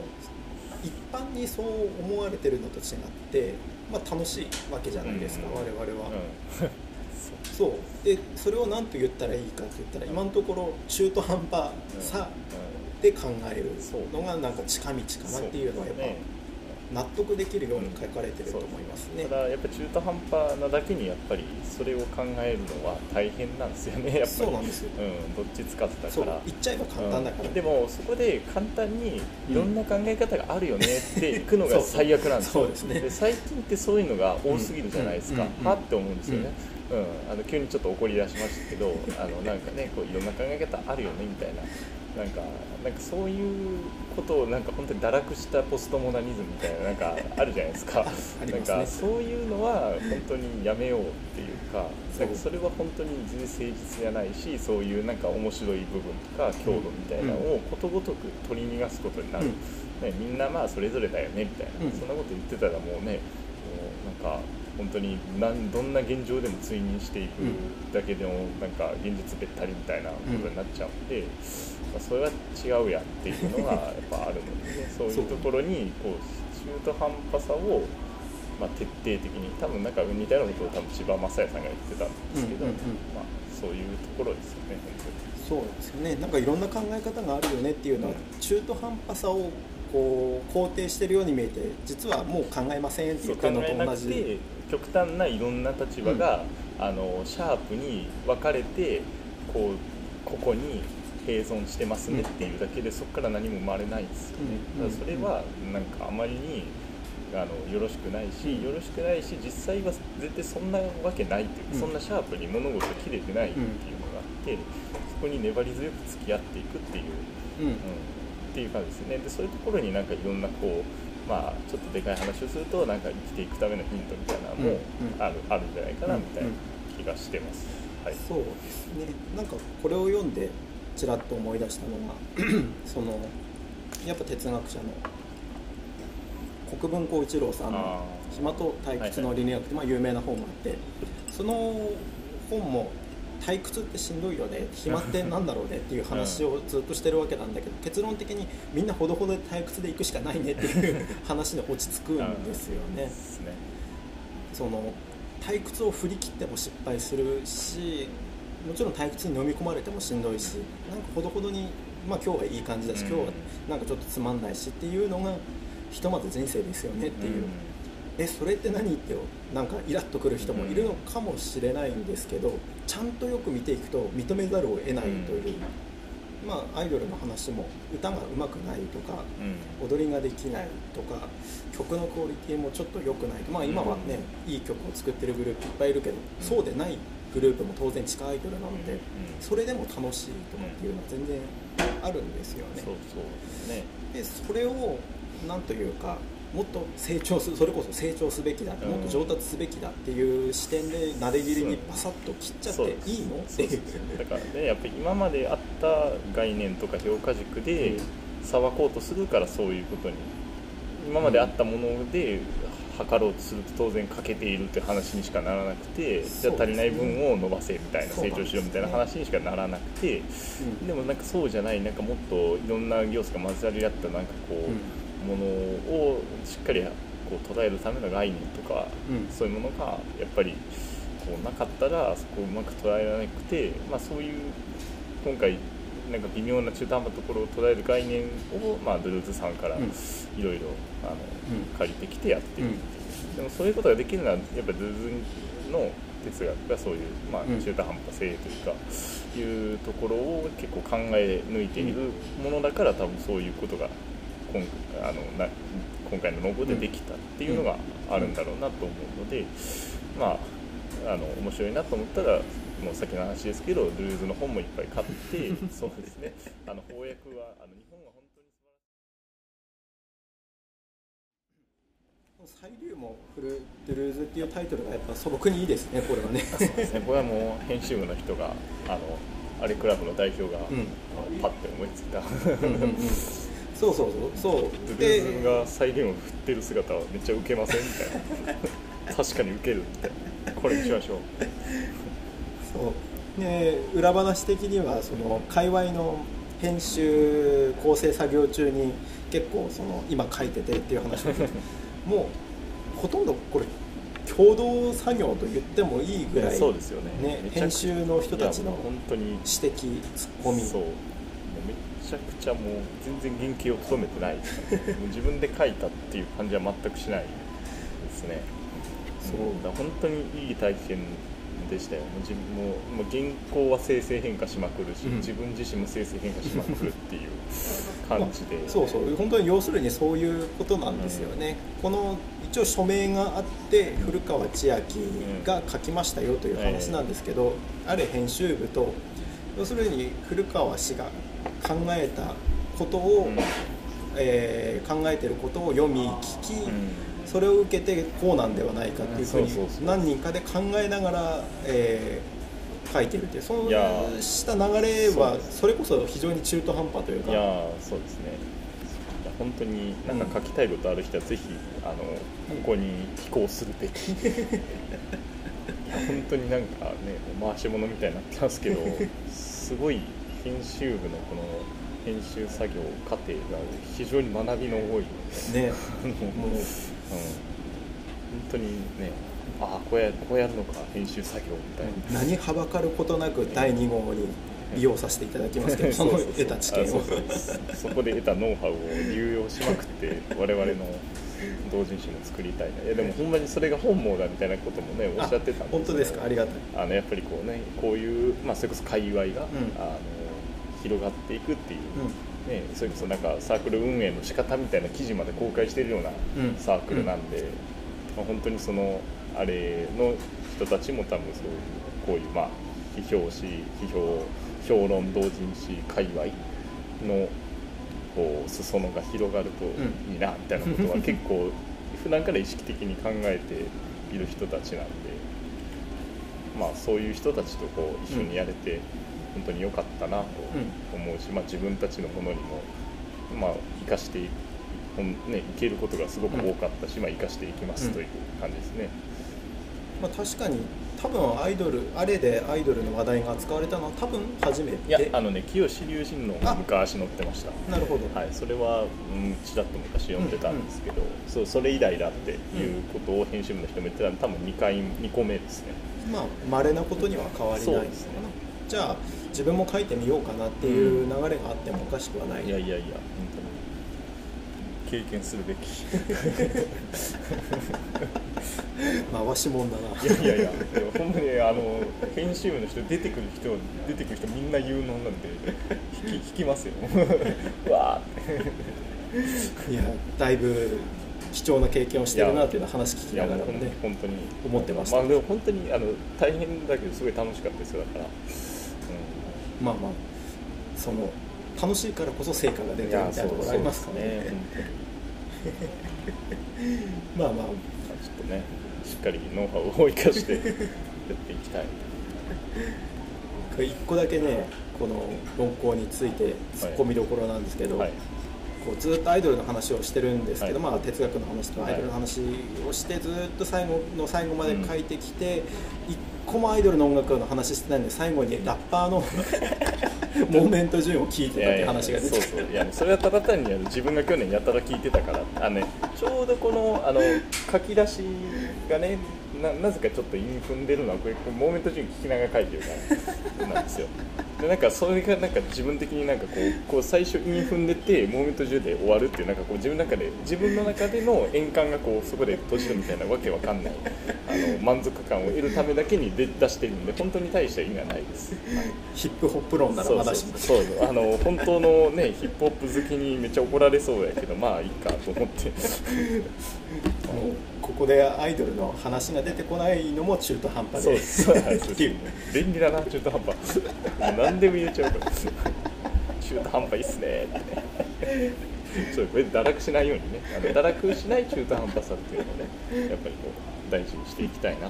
一般にそう思われてるのと違って、まあ、楽しいわけじゃないですか、うん我々は、うん。そう。でそれを何と言ったらいいかって言ったら今のところ中途半端さで考えるのがなんか近道かなっていうのはやっぱ納得できるように書かれてると思いますね。ただやっぱ中途半端なだけにやっぱりそれを考えるのは大変なんですよね。やっぱり。そうなんですよ。うん、どっちつかずだそうから言っちゃえば簡単だから、うん。でもそこで簡単にいろんな考え方があるよねっていくのが 最悪なんですよ。そうで最近ってそういうのが多すぎるじゃないですか、うんうんうんはって思うんですよね、うん。あの急にちょっと怒り出しましたけどあのなんかねこういろんな考え方あるよねみたいななんかなんかそういうことをなんか本当に堕落したポストモダニズムみたいななんかあるじゃないですか。ね。なんかそういうのは本当にやめようっていうかなんかそれは本当に全然誠実じゃないしそういうなんか面白い部分とか強度みたいなのをことごとく取り逃がすことになる、うん。ね、みんなまあそれぞれだよねみたいな、うん。そんなこと言ってたらもうねもうなんか本当になんどんな現状でも追認していくだけでもなんか現実べったりみたいなことになっちゃうんで、まあ、それは違うやんっていうのが やっぱあるので、ね、そういうところにこう中途半端さを、まあ、徹底的に多分なんか似たようなことを多分千葉雅也さんが言ってたんですけど、うんうんうん。まあ、そういうところですよね本そうですよね。なんかいろんな考え方があるよねっていうのは、うん。中途半端さをこう肯定してるように見えて実はもう考えませんって当に。言ってるのと同じ。て極端ないろんな立場が、あのシャープに分かれてこうここに併存してますねっていうだけで、そこから何も生まれないんですよね、うん。だからそれはなんかあまりにあのよろしくないし、よろしくないし実際は絶対そんなわけないっていう、うん。そんなシャープに物事切れてないっていうのがあって、そこに粘り強く付き合っていくっていう、うん。うん、っていう感じですね。でそういうところになんかいろんなこうまあちょっとでかい話をするとなんか生きていくためのヒントみたいなのもある,、あるんじゃないかなうんみたいな気がしてます、はい。そうですね。なんかこれを読んでちらっと思い出したのが そのやっぱ哲学者の国分光一郎さんのあ「暇と退屈の倫理学」ってまあ有名な本があってその本も退屈ってしんどいよね暇ってなんだろうねっていう話をずっとしてるわけなんだけど結論的にみんなほどほどで退屈で行くしかないねっていう 話に落ち着くんですよね。その退屈を振り切っても失敗するしもちろん退屈に飲み込まれてもしんどいしなんかほどほどに、まあ、今日はいい感じだし、うん。今日はなんかちょっとつまんないしっていうのがひとまず人生ですよねっていう、えそれって何ってなんかイラッとくる人もいるのかもしれないんですけどちゃんとよく見ていくと認めざるを得ないという、まあ、アイドルの話も歌が上手くないとかうん。踊りができないとか曲のクオリティもちょっと良くないとまあ今はね、いい曲を作ってるグループいっぱいいるけど、そうでないグループも当然地下アイドルなので、うん。それでも楽しいとかっていうのは全然あるん。ですよね。そうそうねでそれをなんというかもっと成長すそれこそ成長すべきだ、うん。もっと上達すべきだっていう視点でなで切りにパサッと切っちゃっていいの？っていう。だからねやっぱり今まであった概念とか評価軸で裁こうとするからそういうことに。今まであったもので測ろうとすると当然欠けているって話にしかならなくてじゃあ足りない分を伸ばせみたいな成長しろみたいな話にしかならなくて。うん。でもなんかそうじゃないなんかもっといろんな要素が混ざり合ったなんかこう、うんものをしっかりこう捉えるための概念とか、うん。そういうものがやっぱりこうなかったらそこをうまく捉えられなくて、まあ、そういう今回なんか微妙な中途半端なところを捉える概念を、まあ、ドゥルーズさんからいうん。ろいろ借りてきてやってるっていう、でもそういうことができるのはやっぱりドゥルーズの哲学がそういう、まあ、うん。中途半端性というか、いうところを結構考え抜いているものだから多分そういうことが今あのな今回のノブでできたっていうのがあるんだろうなと思うので、まああの面白いなと思ったらもうさっきの話ですけどルーズの本もいっぱい買って そうですね。あの翻訳はあの日本は本当に素晴らしい。サイリウムを振るドゥルーズっていうタイトルがやっぱ素朴にいいですねこれはね。そうですね。これはもう編集部の人があのアレクラブの代表が、うん。パッて思いついたそうそうそう。そう。ルでーズがサイレンを振ってる姿はめっちゃウケませんみたいな。確かにウケるみたいなこれにしましょう。そう。で裏話的にはその界隈の編集構成作業中に結構その今書いててっていう話もうほとんどこれ共同作業と言ってもいいぐらいそうですよね編集の人たちの指摘ツッコミちゃくちゃもう全然原型を務めてない。自分で書いたっていう感じは全くしないですね。そうだ本当にいい体験でしたよ。もう自分ももう原稿は生成変化しまくるし、うん。自分自身も生成変化しまくるっていう感じで、そうそう本当に要するにそういうことなんですよね、この一応署名があって古川千秋が書きましたよという話なんですけど、ある編集部と要するに古川氏が考えたことを、うん。えー考えてることを読み聞き、うん。それを受けてこうなんではないかっていうふうに何人かで考えながら、えー書いてるっていうそうした流れはそれこそ非常に中途半端というか。いやーそうですね。いや本当になんか書きたいことある人はぜひあのここに寄稿するべき。いや本当になんかね回し物みたいになってますけど すごい編集部のこの編集作業過程が非常に学びの多い。ね。もううん、本当にねああこうやこうやるのか編集作業みたいな、何はばかることなく第2号に利用させていただきますけど、その得た知見を。あそこで得たノウハウを流用しまくって 我々の同人誌も作りたいな。いやでもほんまにそれが本望だみたいなこともねおっしゃってたんあ本当ですか？ありがたい。あのやっぱりこうねこういう、まあ、それこそ界隈が、ん。あの広がっていくっていう、うね、それこそなんかサークル運営の仕方みたいな記事まで公開しているようなうん。サークルなんで、まあ、本当にそのあれの人たちも多分そういうこういうまあ批評誌批評評論同人誌界隈のこう裾野が広がるとうんいいなみたいなことは結構普段から意識的に考えている人たちなん。でまあそういう人たちとこう一緒にやれて本当に良かったなと思うし、まあ、自分たちのものにもまあ生かしていほんね、いけることがすごく多かったし、まあ、生かしていきますという感じですね。まあ、確かに多分アイドルあれでアイドルの話題が扱われたのは多分初めて。いやあのね清志龍神のあ昔載ってました。なるほど、はい、それは、うん、ちらっと昔読んでたんですけど、そうそれ以来だっていうことを編集部の人も言ってたんで多分2回2個目ですね。まあ稀なことには変わりないですねじゃあ自分も書いてみようかなっていう流れがあってもおかしくはない、いやいやいや本当に経験するべき。回しもんだな。いやいやいやほんまにあの編集部の人出てくる人出てくる人みんな有能なんで引き引きますよ。わー。っていやだいぶ貴重な経験をしてるなっていう話聞きながらもね本当に。思ってました。まあでも本当にあの大変だけどすごい楽しかったですよだから、まあまあその楽しいからこそ成果が出うん、てるみたいなところありますからねまあ まあまあ。ちょっとねしっかりノウハウを生かして やっていきたい。これ一個だけねこの論考について突っ込みどころなんですけど、はいこうずっとアイドルの話をしてるんですけど、はい。まあ、哲学の話とアイドルの話をしてずっと最後の最後まで書いてきて、一個もアイドルの音楽の話してないんで最後にラッパーの モーメント順を聞いてたって話が出てそうそう。いやそれはただ単に自分が去年やたら聞いてたから。あの、ね、ちょうどこのあの書き出しがねななぜかちょっと韻踏んでるのはこれモーメント順聞きながら書いてるからなんですよ。でなんかそれがなんか自分的になんかこうこう最初韻踏んでてモーメント順で終わるっていうなんかこう自分の中で自分の中での円環がこうそこで閉じるみたいなわけわかんない。あの満足感を得るためだけに出出してるんで本当に大した意味はないです、はい。ヒップホップ論ならそうまだしそうそう。あの本当のねヒップホップ好きにめっちゃ怒られそうやけどまあいいかと思ってここでアイドルの話が出てこないのも中途半端で。そうです。そうです。っていう便利だな中途半端。何でも言えちゃうから中途半端いいっすね。ってそうこれ堕落しないようにね。あの堕落しない中途半端さっていうのをねやっぱりこう大事にしていきたいな。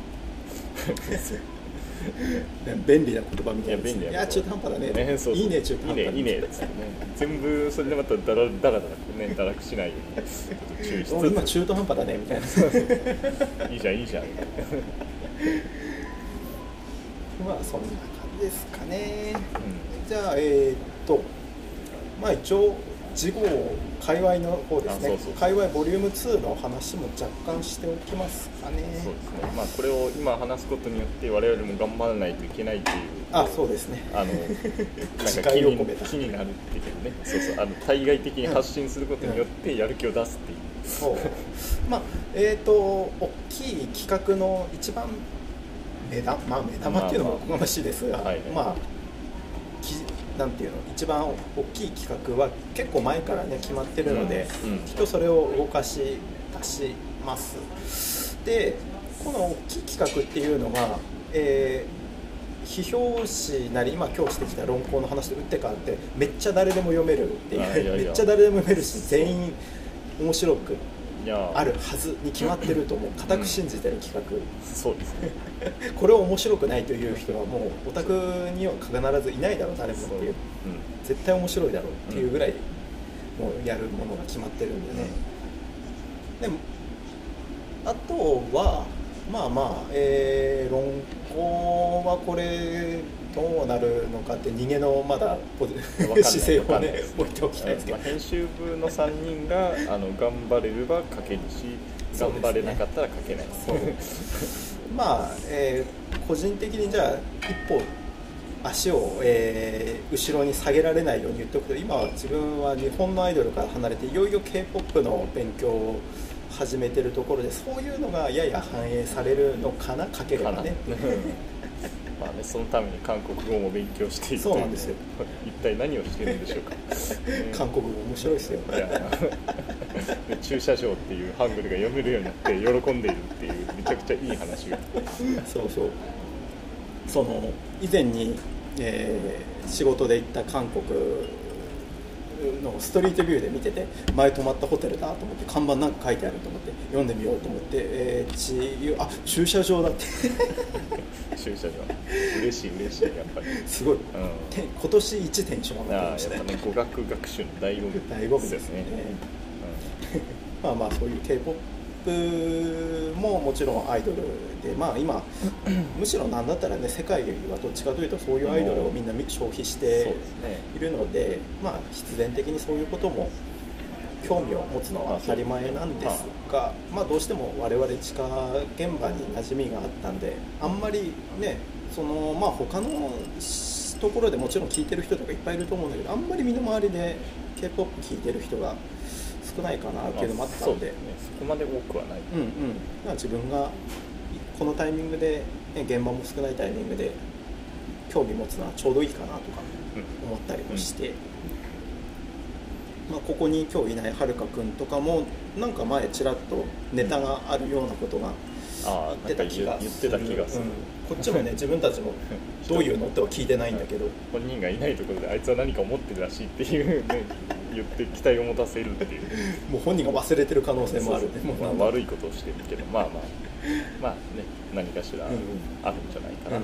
便利な言葉みたいないや便利いや中途半端だね。そうそう。いいね中途半端いいねいいねね。全部それでまただらだらだらね堕落しないようにちょっと注意しつつ。お今中途半端だねみたいな。いいじゃんいいじゃん。まあそんな感じですかね。うじゃあえーっとまあ一応次号界隈の方ですね。あそう界隈ボリューム2の話も若干しておきますかね。ん、そうですね。まあこれを今話すことによって我々も頑張らないといけないっていうあそうですね。あの なん誓か気に気になるっていうね。そうそう。あの対外的に発信することによってやる気を出すっていう、そう。まあえーっと大きい企画の一番目玉まあ目玉っていうのもおこがましいですが、まあはい。まあきなんていうの一番大きい企画は結構前からね決まってるので、きっとそれを動かし出します。でこの大きい企画っていうのが、えー批評誌なり今今日してきた論考の話と打って変わってめっちゃ誰でも読めるっていうめっちゃ誰でも読めるし全員面白くあるはずに決まってると思う。固く信じてる企そうですね。画 これを面白くないという人はもうオタクには必ずいないだろう誰もっていう。う。ん。絶対面白いだろうっていうぐらいもうやるものが決まってるんでね、でもあとはまあまあ、えー論考はこれどうなるのかって逃げのまだ 姿勢をね置いておきたいですけど。まあ、編集部の3人があの頑張れれば書けるし頑張れなかったら書けない。まあ、えー個人的にじゃあ一歩足を、えー後ろに下げられないように言っておくと今は自分は日本のアイドルから離れていよいよ k p o p の勉強を始めてるところでそういうのがやや反映されるのかな書けれかねまあねそのために韓国語も勉強しているそうなんですよ。一体何をしてるんでしょうか、ね 韓国語面白いですよ。いや。で駐車場っていうハングルが読めるようになって喜んでいるっていうめちゃくちゃいい話が。そうそう。その以前に、えー仕事で行った韓国のストリートビューで見てて前泊まったホテルだと思って看板なんか書いてあると思って読んでみようと思って、えーちあ駐車場だって。駐車場。嬉しい嬉しいやっぱり、すごい、うて今年一テンション上がってました。ねね語学学習の醍醐味ですね。まあまあそういう k o プももちろんアイドルでまあ今 むしろなんだったらね世界はどっちかというとそういうアイドルをみんな消費しているのでまあ必然的にそういうことも興味を持つのは当たり前なんですが、まあ、どうしても我々地下現場に馴染みがあったんであんまりねそのまあ他のところでもちろん聴いてる人とかいっぱいいると思うんだけどあんまり身の回りで k p o p 聴いてる人が少ないかなっていうのもあったんで。そうですね。そこまで多くはない。うんうん。まあ自分がこのタイミングで、ね、現場も少ないタイミングで興味持つのはちょうどいいかなとかうん思ったりもして、まあ、ここに今日いないはるかくんとかもなんか前ちらっとネタがあるようなことがああ言ってた気が言ってた気がする、うんこっちもね 自分たちもどういうのっては聞いてないんだけど。本人がいないところであいつは何か思ってるらしいっていうね言って期待を持たせるっていう。もう本人が忘れてる可能性もある。ねそうそう。まあ悪いことをしてるけどまあまあまあね何かしらあうんうん。るんじゃないかな、うん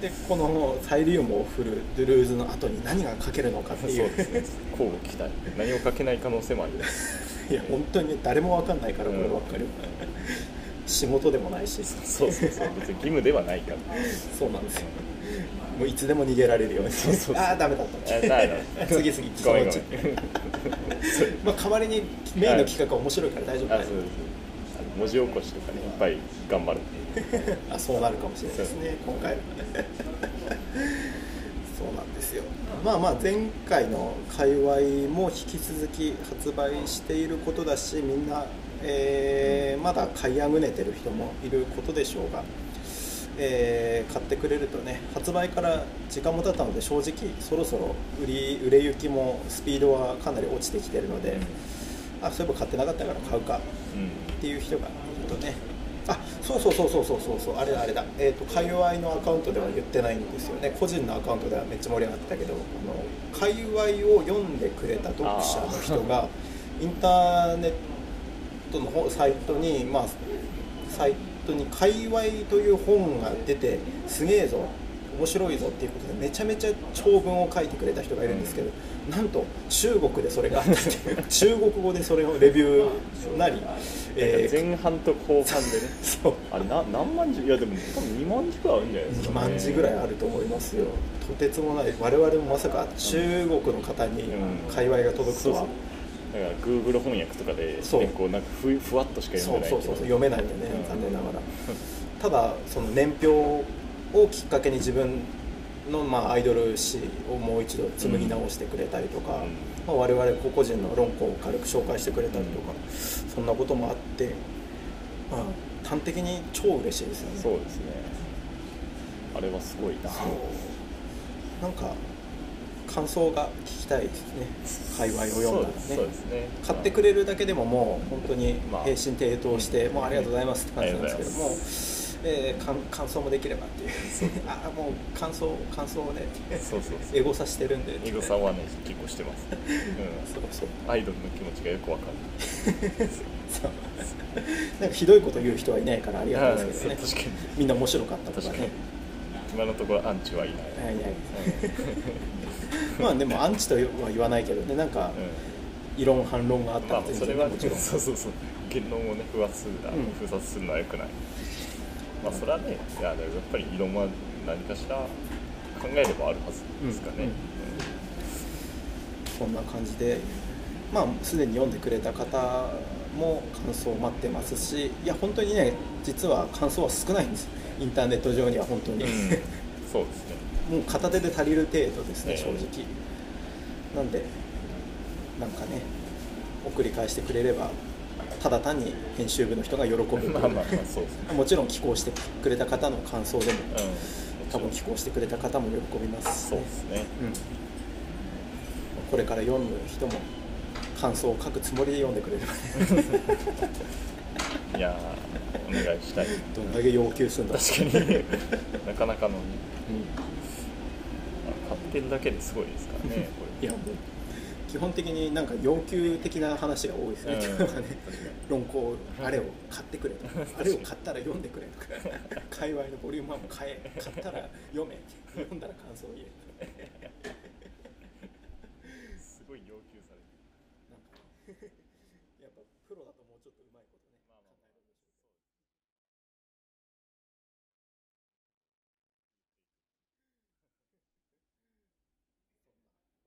でこのサイリウムを振るドゥルーズの後に何が書けるのかってそう。いうですね。交互期待。何をかけない可能性もあります。いや本当に誰も分かんないからこればっかり。は、仕事でもないし。そうそうそう別に義務ではないから。そうなんですよ。もういつでも逃げられるように。そうそうそう。ああダメだった。次次そのうち。まあ代わりにメインの企画は面白いから大丈夫だよ。あそうです。あの文字起こしとかねいっぱい頑張る。あそうなるかもしれないですね今回。はそうなんですよ。まあまあ前回の界隈も引き続き発売していることだしみんな、えーまだ買いあぐねてる人もいることでしょうが、えー買ってくれるとね発売から時間も経ったので正直そろそろ売り売れ行きもスピードはかなり落ちてきてるので、あそういえば買ってなかったから買うかうん。っていう人がいるとね。あそうそうそうそうそうそうそうあれだあれだ。えっ、と界隈のアカウントでは言ってないんですよね。個人のアカウントではめっちゃ盛り上がってたけどあの界隈を読んでくれた読者の人がインターネットの方サイトにまあサイトに界隈という本が出てすげえぞ面白いぞっていうことでめちゃめちゃ長文を書いてくれた人がいるんですけど、なんと中国でそれがあったっていう 中国語でそれをレビューなり、えー前半と後半でね。そう。あれな何万字？いやでも多分2万字くらいあるんじゃないです2か、ね、万字ぐらいあると思いますよ。とてつもない。我々もまさか中国の方にうん。界隈が届くとは、そうそうだから Google 翻訳とかで、そう。ね、こうなんかふふわっとしか読めないそうそうそう読めないんでね、うん残念ながら。ただその年表をきっかけに自分の、まあ、アイドル誌をもう一度紡ぎ直してくれたりとか、うん。まあ、我々個々人の論考を軽く紹介してくれたりとか、そんなこともあって、まあ、端的に超嬉しいですよね。そうですね。あれはすごいな。そう。なんか感想が聞きたいですね。界隈を読んだらね。ね。買ってくれるだけでももう本当にまあ平身低頭して、もうありがとうございますって感じなんですけどもえー感感想もできればっていう。ああもう感想感想をねそうそうエゴさしてるんで。エゴさんはね結構してます、うそうそう。ん、アイドルの気持ちがよくわかる。そう。なんかひどいこと言う人はいないからありがたいですけどね。みんな面白かったとか確かに。ね今のところアンチはいない、はいはい まあでもアンチとは言わないけどねなんかうん。異論反論があったまあら全それは然もちろん。そうそうそう。言論をね封圧するな、うん。封殺するのはよくない。まあそれはねいややっぱり異論は何かしら考えればあるはずですかね、うん。うんそんな感じでまあすでに読んでくれた方も感想を待ってますしいや本当にね実は感想は少ないんです。インターネット上には本当に、うん。そうですねもう片手で足りる程度ですね、ええ。正直。なんでなんかね送り返してくれればただ単に編集部の人が喜ぶまもちろん寄稿してくれた方の感想でもうん。多分寄稿してくれた方も喜びます、そうですね。うん、これから読む人も感想を書くつもりで読んでくれればね。いやーお願いしたい。どんだけ要求するんだ。確かに。なかなかのね。うん。買ってるだけですごいですからねこれ。いやもう基本的になんか要求的な話が多いですね、うん。今日はね論考あれを買ってくれと。あれを買ったら読んでくれとか。界隈のボリューム1も買え。買ったら読め読んだら感想を言え